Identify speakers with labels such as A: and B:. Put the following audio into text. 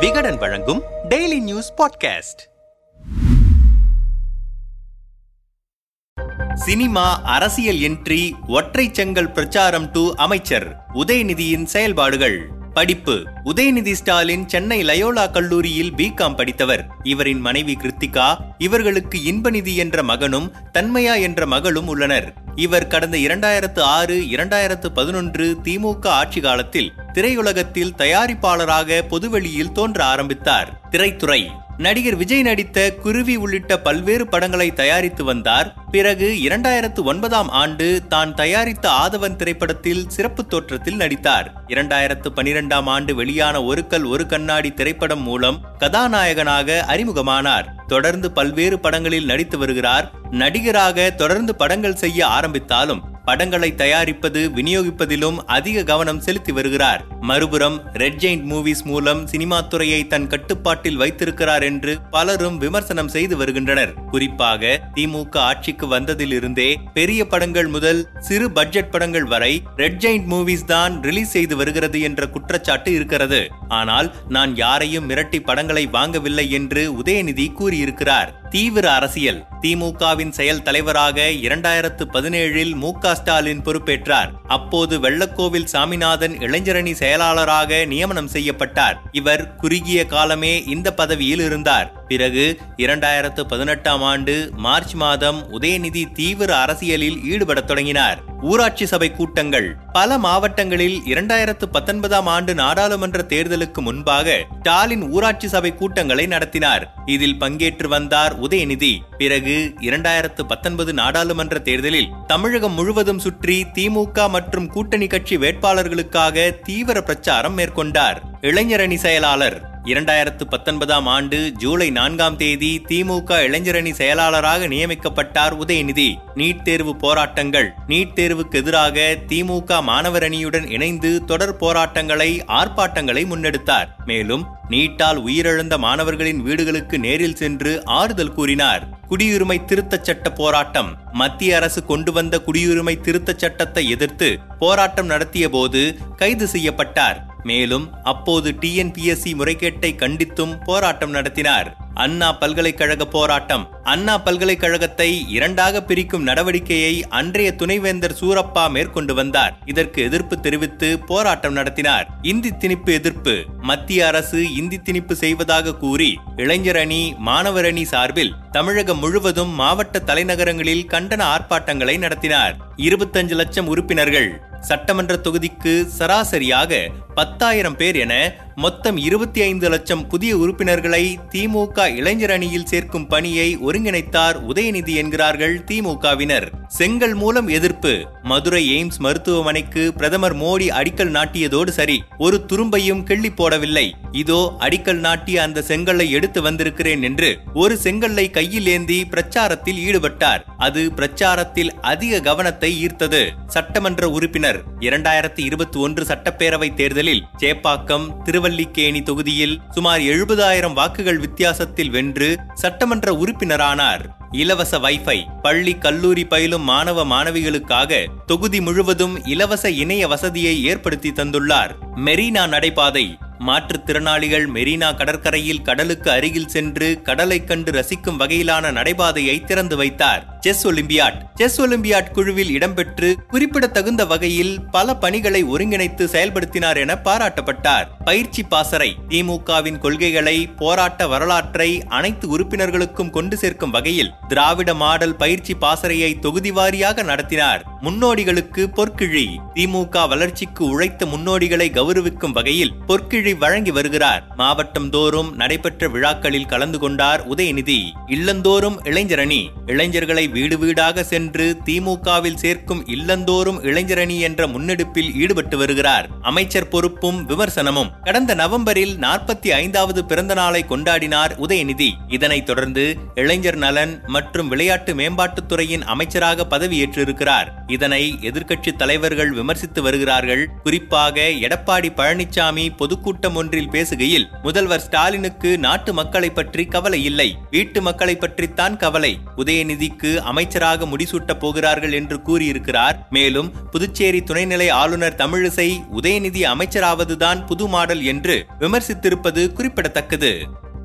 A: விகடன் வழங்கும் daily news podcast cinema அரசியல் entry ஒற்றை செங்கல் பிரச்சாரம் டு அமைச்சர் உதயநிதியின் செயல்பாடுகள். படிப்பு. உதயநிதி ஸ்டாலின் சென்னை லயோலா கல்லூரியில் பிகாம் படித்தவர். இவரின் மனைவி கிருத்திகா இவர்களுக்கு இன்பநிதி என்ற மகனும் தன்மையா என்ற மகளும் உள்ளனர். இவர் கடந்த இரண்டாயிரத்து ஆறு இரண்டாயிரத்து பதினொன்று திமுக ஆட்சி காலத்தில் திரையுலகத்தில் தயாரிப்பாளராக பொதுவெளியில் தோன்ற ஆரம்பித்தார். திரைத்துறை. நடிகர் விஜய் நடித்த குருவி உள்ளிட்ட பல்வேறு படங்களை தயாரித்து வந்தார். பிறகு இரண்டாயிரத்து ஒன்பதாம் ஆண்டு தான் தயாரித்த ஆதவன் திரைப்படத்தில் சிறப்பு தோற்றத்தில் நடித்தார். இரண்டாயிரத்து பனிரெண்டாம் ஆண்டு வெளியான ஒரு கல் ஒரு கண்ணாடி திரைப்படம் மூலம் கதாநாயகனாக அறிமுகமானார். தொடர்ந்து பல்வேறு படங்களில் நடித்து வருகிறார். நடிகராக தொடர்ந்து படங்கள் செய்ய ஆரம்பித்தாலும் படங்களை தயாரிப்பது விநியோகிப்பதிலும் அதிக கவனம் செலுத்தி வருகிறார். மறுபுறம் ரெட் ஜெயிண்ட் மூவிஸ் மூலம் சினிமா துறையை தன் கட்டுப்பாட்டில் வைத்திருக்கிறார் என்று பலரும் விமர்சனம் செய்து வருகின்றனர். குறிப்பாக திமுக ஆட்சிக்கு வந்ததிலிருந்தே பெரிய படங்கள் முதல் சிறு பட்ஜெட் படங்கள் வரை ரெட் ஜெயிண்ட் மூவிஸ் தான் ரிலீஸ் செய்து வருகிறது என்ற குற்றச்சாட்டு இருக்கிறது. ஆனால் நான் யாரையும் மிரட்டி படங்களை வாங்கவில்லை என்று உதயநிதி கூறியிருக்கிறார். தீவிர அரசியல். திமுகவின் செயல் தலைவராக இரண்டாயிரத்து பதினேழில் மு ஸ்டாலின் பொறுப்பேற்றார். அப்போது வெள்ளக்கோவில் சாமிநாதன் இளைஞரணி செயலாளராக நியமனம் செய்யப்பட்டார். இவர் குறுகிய காலமே இந்த பதவியில் இருந்தார். பிறகு இரண்டாயிரத்து பதினெட்டாம் ஆண்டு மார்ச் மாதம் உதயநிதி தீவிர அரசியலில் ஈடுபடத் தொடங்கினார். ஊராட்சி சபை கூட்டங்கள் பல மாவட்டங்களில் இரண்டாயிரத்து பத்தொன்பதாம் ஆண்டு நாடாளுமன்ற தேர்தலுக்கு முன்பாக ஸ்டாலின் ஊராட்சி சபை கூட்டங்களை நடத்தினார். இதில் பங்கேற்று வந்தார் உதயநிதி. பிறகு இரண்டாயிரத்து பத்தொன்பது நாடாளுமன்ற தேர்தலில் தமிழகம் முழுவதும் சுற்றி திமுக மற்றும் கூட்டணி கட்சி வேட்பாளர்களுக்காக தீவிர பிரச்சாரம் மேற்கொண்டார். இளைஞரணி செயலாளர். இரண்டாயிரத்து பத்தொன்பதாம் ஆண்டு ஜூலை நான்காம் தேதி திமுக இளைஞரணி செயலாளராக நியமிக்கப்பட்டார் உதயநிதி. நீட் தேர்வு போராட்டங்கள். நீட் தேர்வுக்கு எதிராக திமுக மாணவர் அணியுடன் இணைந்து தொடர் போராட்டங்களை ஆர்ப்பாட்டங்களை முன்னெடுத்தார். மேலும் நீட்டால் உயிரிழந்த மாணவர்களின் வீடுகளுக்கு நேரில் சென்று ஆறுதல் கூறினார். குடியுரிமை திருத்தச் சட்ட போராட்டம். மத்திய அரசு கொண்டு வந்த குடியுரிமை திருத்தச் சட்டத்தை எதிர்த்து போராட்டம் நடத்திய போது கைது செய்யப்பட்டார். மேலும் அப்போது டிஎன்பிஎஸ்சி முறைகேட்டை கண்டித்தும் போராட்டம் நடத்தினார். அண்ணா பல்கலைக்கழக போராட்டம். அண்ணா பல்கலைக்கழகத்தை இரண்டாக பிரிக்கும் நடவடிக்கையை அன்றைய துணைவேந்தர் சூரப்பா மேற்கொண்டு வந்தார். இதற்கு எதிர்ப்பு தெரிவித்து போராட்டம் நடத்தினார். இந்தி திணிப்பு எதிர்ப்பு. மத்திய அரசு இந்தி திணிப்பு செய்வதாக கூறி இளைஞர் அணி மாணவர் அணி சார்பில் தமிழகம் முழுவதும் மாவட்ட தலைநகரங்களில் கண்டன ஆர்ப்பாட்டங்களை நடத்தினார். இருபத்தஞ்சு லட்சம் உறுப்பினர்கள். சட்டமன்ற தொகுதிக்கு சராசரியாக பத்தாயிரம் பேர் என மொத்தம் இருபத்தி ஐந்து லட்சம் புதிய உறுப்பினர்களை திமுக இளைஞர் அணியில் சேர்க்கும் பணியை ஒருங்கிணைத்தார் உதயநிதி என்கிறார்கள் திமுகவினர். செங்கல் மூலம் எதிர்ப்பு. மதுரை எய்ம்ஸ் மருத்துவமனைக்கு பிரதமர் மோடி அடிக்கல் நாட்டியதோடு சரி ஒரு துரும்பையும் கிள்ளி போடவில்லை. இதோ அடிக்கல் நாட்டிய அந்த செங்கல்லை எடுத்து வந்திருக்கிறேன் என்று ஒரு செங்கல்லை கையில் ஏந்தி பிரச்சாரத்தில் ஈடுபட்டார். அது பிரச்சாரத்தில் அதிக கவனத்தை ஈர்த்தது. சட்டமன்ற உறுப்பினர். இரண்டாயிரத்தி இருபத்தி ஒன்று சட்டப்பேரவை தேர்தலில் சேப்பாக்கம் திருநெல்வேலி தொகுதியில் சுமார் எழுபதாயிரம் வாக்குகள் வித்தியாசத்தில் வென்று சட்டமன்ற உறுப்பினரானார். இலவச வைஃபை பள்ளி கல்லூரி பயிலும் மாணவ மாணவிகளுக்காக தொகுதி முழுவதும் இலவச இணைய வசதியை ஏற்படுத்தி தந்துள்ளார். மெரினா நடைபாதை மாற்றுத்திறனாளிகள் மெரினா கடற்கரையில் கடலுக்கு அருகில் சென்று கடலை கண்டு ரசிக்கும் வகையிலான நடைபாதையை திறந்து வைத்தார். Chess olympiad. செஸ் ஒலிம்பியாட் குழுவில் இடம்பெற்று குறிப்பிடத்தகுந்த வகையில் பல பணிகளை ஒருங்கிணைத்து செயல்படுத்தினார் என பாராட்டப்பட்டார். பயிற்சி பாசறை திமுகவின் கொள்கைகளை போராட்ட வரலாற்றை அனைத்து உறுப்பினர்களுக்கும் கொண்டு சேர்க்கும் வகையில் திராவிட மாடல் பயிற்சி பாசறையை தொகுதி வாரியாக நடத்தினார். முன்னோடிகளுக்கு பொற்கிழி திமுக வளர்ச்சிக்கு உழைத்த முன்னோடிகளை கௌரவிக்கும் வகையில் பொற்கிழி வழங்கி வருகிறார். மாவட்டம் தோறும் நடைபெற்ற விழாக்களில் கலந்து கொண்டார் உதயநிதி. இல்லந்தோறும் இளைஞரணி இளைஞர்களை வீடு வீடாக சென்று திமுகவில் சேர்க்கும் இல்லந்தோறும் இளைஞரணி என்ற முன்னெடுப்பில் ஈடுபட்டு வருகிறார். அமைச்சர் பொறுப்பும் விமர்சனமும். கடந்த நவம்பரில் நாற்பத்தி ஐந்தாவது பிறந்த நாளை கொண்டாடினார் உதயநிதி. இதனைத் தொடர்ந்து இளைஞர் நலன் மற்றும் விளையாட்டு மேம்பாட்டுத்துறையின் அமைச்சராக பதவியேற்றிருக்கிறார். இதனை எதிர்க்கட்சி தலைவர்கள் விமர்சித்து வருகிறார்கள். குறிப்பாக எடப்பாடி பழனிசாமி பொதுக்கூட்டம் ஒன்றில் பேசுகையில் முதல்வர் ஸ்டாலினுக்கு நாட்டு மக்களை பற்றி கவலை இல்லை. வீட்டு மக்களை பற்றித்தான் கவலை. உதயநிதிக்கு அமைச்சராக முடிசூட்டப் போகிறார்கள் என்று கூறியிருக்கிறார். மேலும் புதுச்சேரி துணைநிலை ஆளுநர் தமிழிசை உதயநிதி அமைச்சராவதுதான் புது மாடல் என்று விமர்சித்திருப்பது குறிப்பிடத்தக்கது.